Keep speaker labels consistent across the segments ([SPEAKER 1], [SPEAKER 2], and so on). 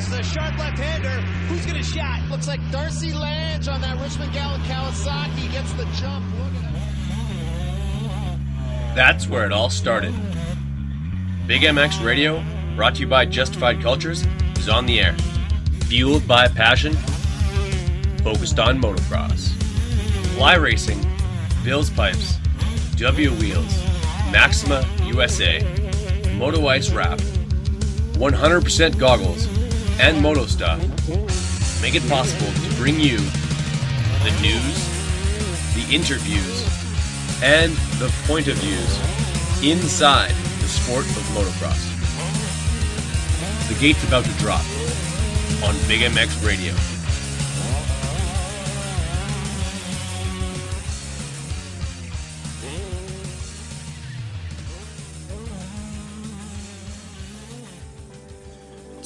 [SPEAKER 1] This
[SPEAKER 2] is a sharp left-hander. Who's going to shot?
[SPEAKER 3] Looks like Darcy Lange on that Richmond Gallant Kawasaki gets the jump.
[SPEAKER 4] That's where it all started. Big MX Radio, brought to you by Justified Cultures, is on the air. Fueled by passion, focused on motocross. Fly Racing, Bill's Pipes, W Wheels, Maxima USA, Moto Ice Wrap, 100% goggles, and Moto Stuff make it possible to bring you the news, the interviews, and the point of views inside the sport of motocross. The gate's about to drop on Big MX Radio.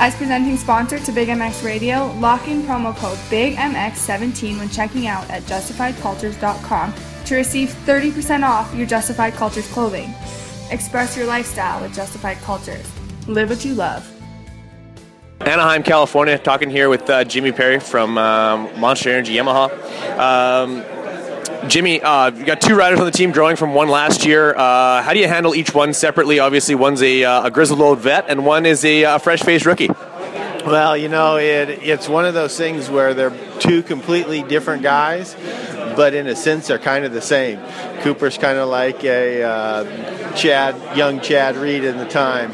[SPEAKER 5] As presenting sponsor to Big MX Radio, lock in promo code BIGMX17 when checking out at justifiedcultures.com to receive 30% off your Justified Cultures clothing. Express your lifestyle with Justified Cultures. Live what you love.
[SPEAKER 4] Anaheim, California, talking here with uh, Jimmy Perry from um, Monster Energy Yamaha. Um, Jimmy, uh, you got two riders on the team growing from one last year. Uh, how do you handle each one separately? Obviously, one's a, uh, a grizzled old vet, and one is a, uh, fresh faced rookie.
[SPEAKER 6] Well, you know, it, it's one of those things where they're two completely different guys, but in a sense, they're kind of the same. Cooper's kind of like a uh, Chad, young Chad Reed in the time,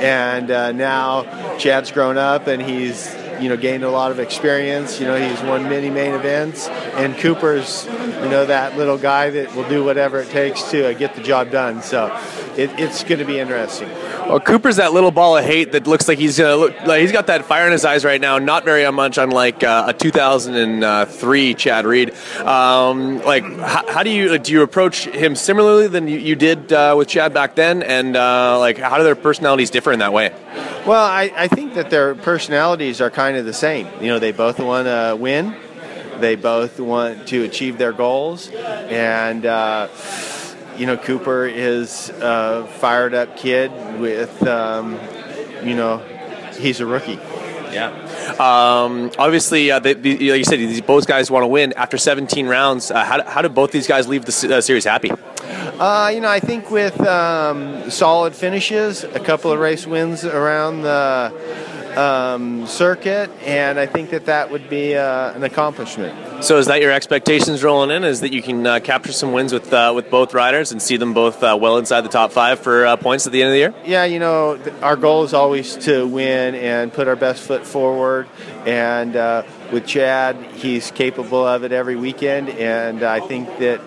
[SPEAKER 6] and uh, now Chad's grown up and he's you know gained a lot of experience. You know, he's won many main events, and Cooper's you know that little guy that will do whatever it takes to uh, get the job done. So it, it's going to be interesting.
[SPEAKER 4] Well, Cooper's that little ball of hate that looks like he's uh, look, like he's got that fire in his eyes right now. Not very much unlike uh, a 2003 Chad Reed. Um, like, how, how, do you do you approach him similarly than you, you did uh, with Chad back then? And uh, like, how do their personalities differ in that way?
[SPEAKER 6] Well, I, I think that their personalities are kind of the same. You know, they both want to win. They both want to achieve their goals, and uh, you know, Cooper is a fired up kid with, um, you know, he's a rookie.
[SPEAKER 4] Yeah. Um, obviously, uh, they, they, like you said, these both guys want to win. After 17 rounds, uh, how, how did both these guys leave the uh, series happy?
[SPEAKER 6] Uh, you know, I think with um, solid finishes, a couple of race wins around the um, circuit, and I think that that would be uh, an accomplishment.
[SPEAKER 4] So, is that your expectations rolling in? Is that you can uh, capture some wins with uh, with both riders and see them both uh, well inside the top five for uh, points at the end of the year?
[SPEAKER 6] Yeah, you know, th- our goal is always to win and put our best foot forward. And uh, with Chad, he's capable of it every weekend, and I think that.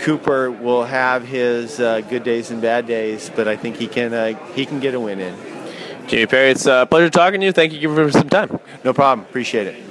[SPEAKER 6] Cooper will have his good days and bad days, but I think he can he can get a win in.
[SPEAKER 4] Jimmy Perry, it's uh, a pleasure talking to you. Thank you for some time.
[SPEAKER 6] No problem. Appreciate it.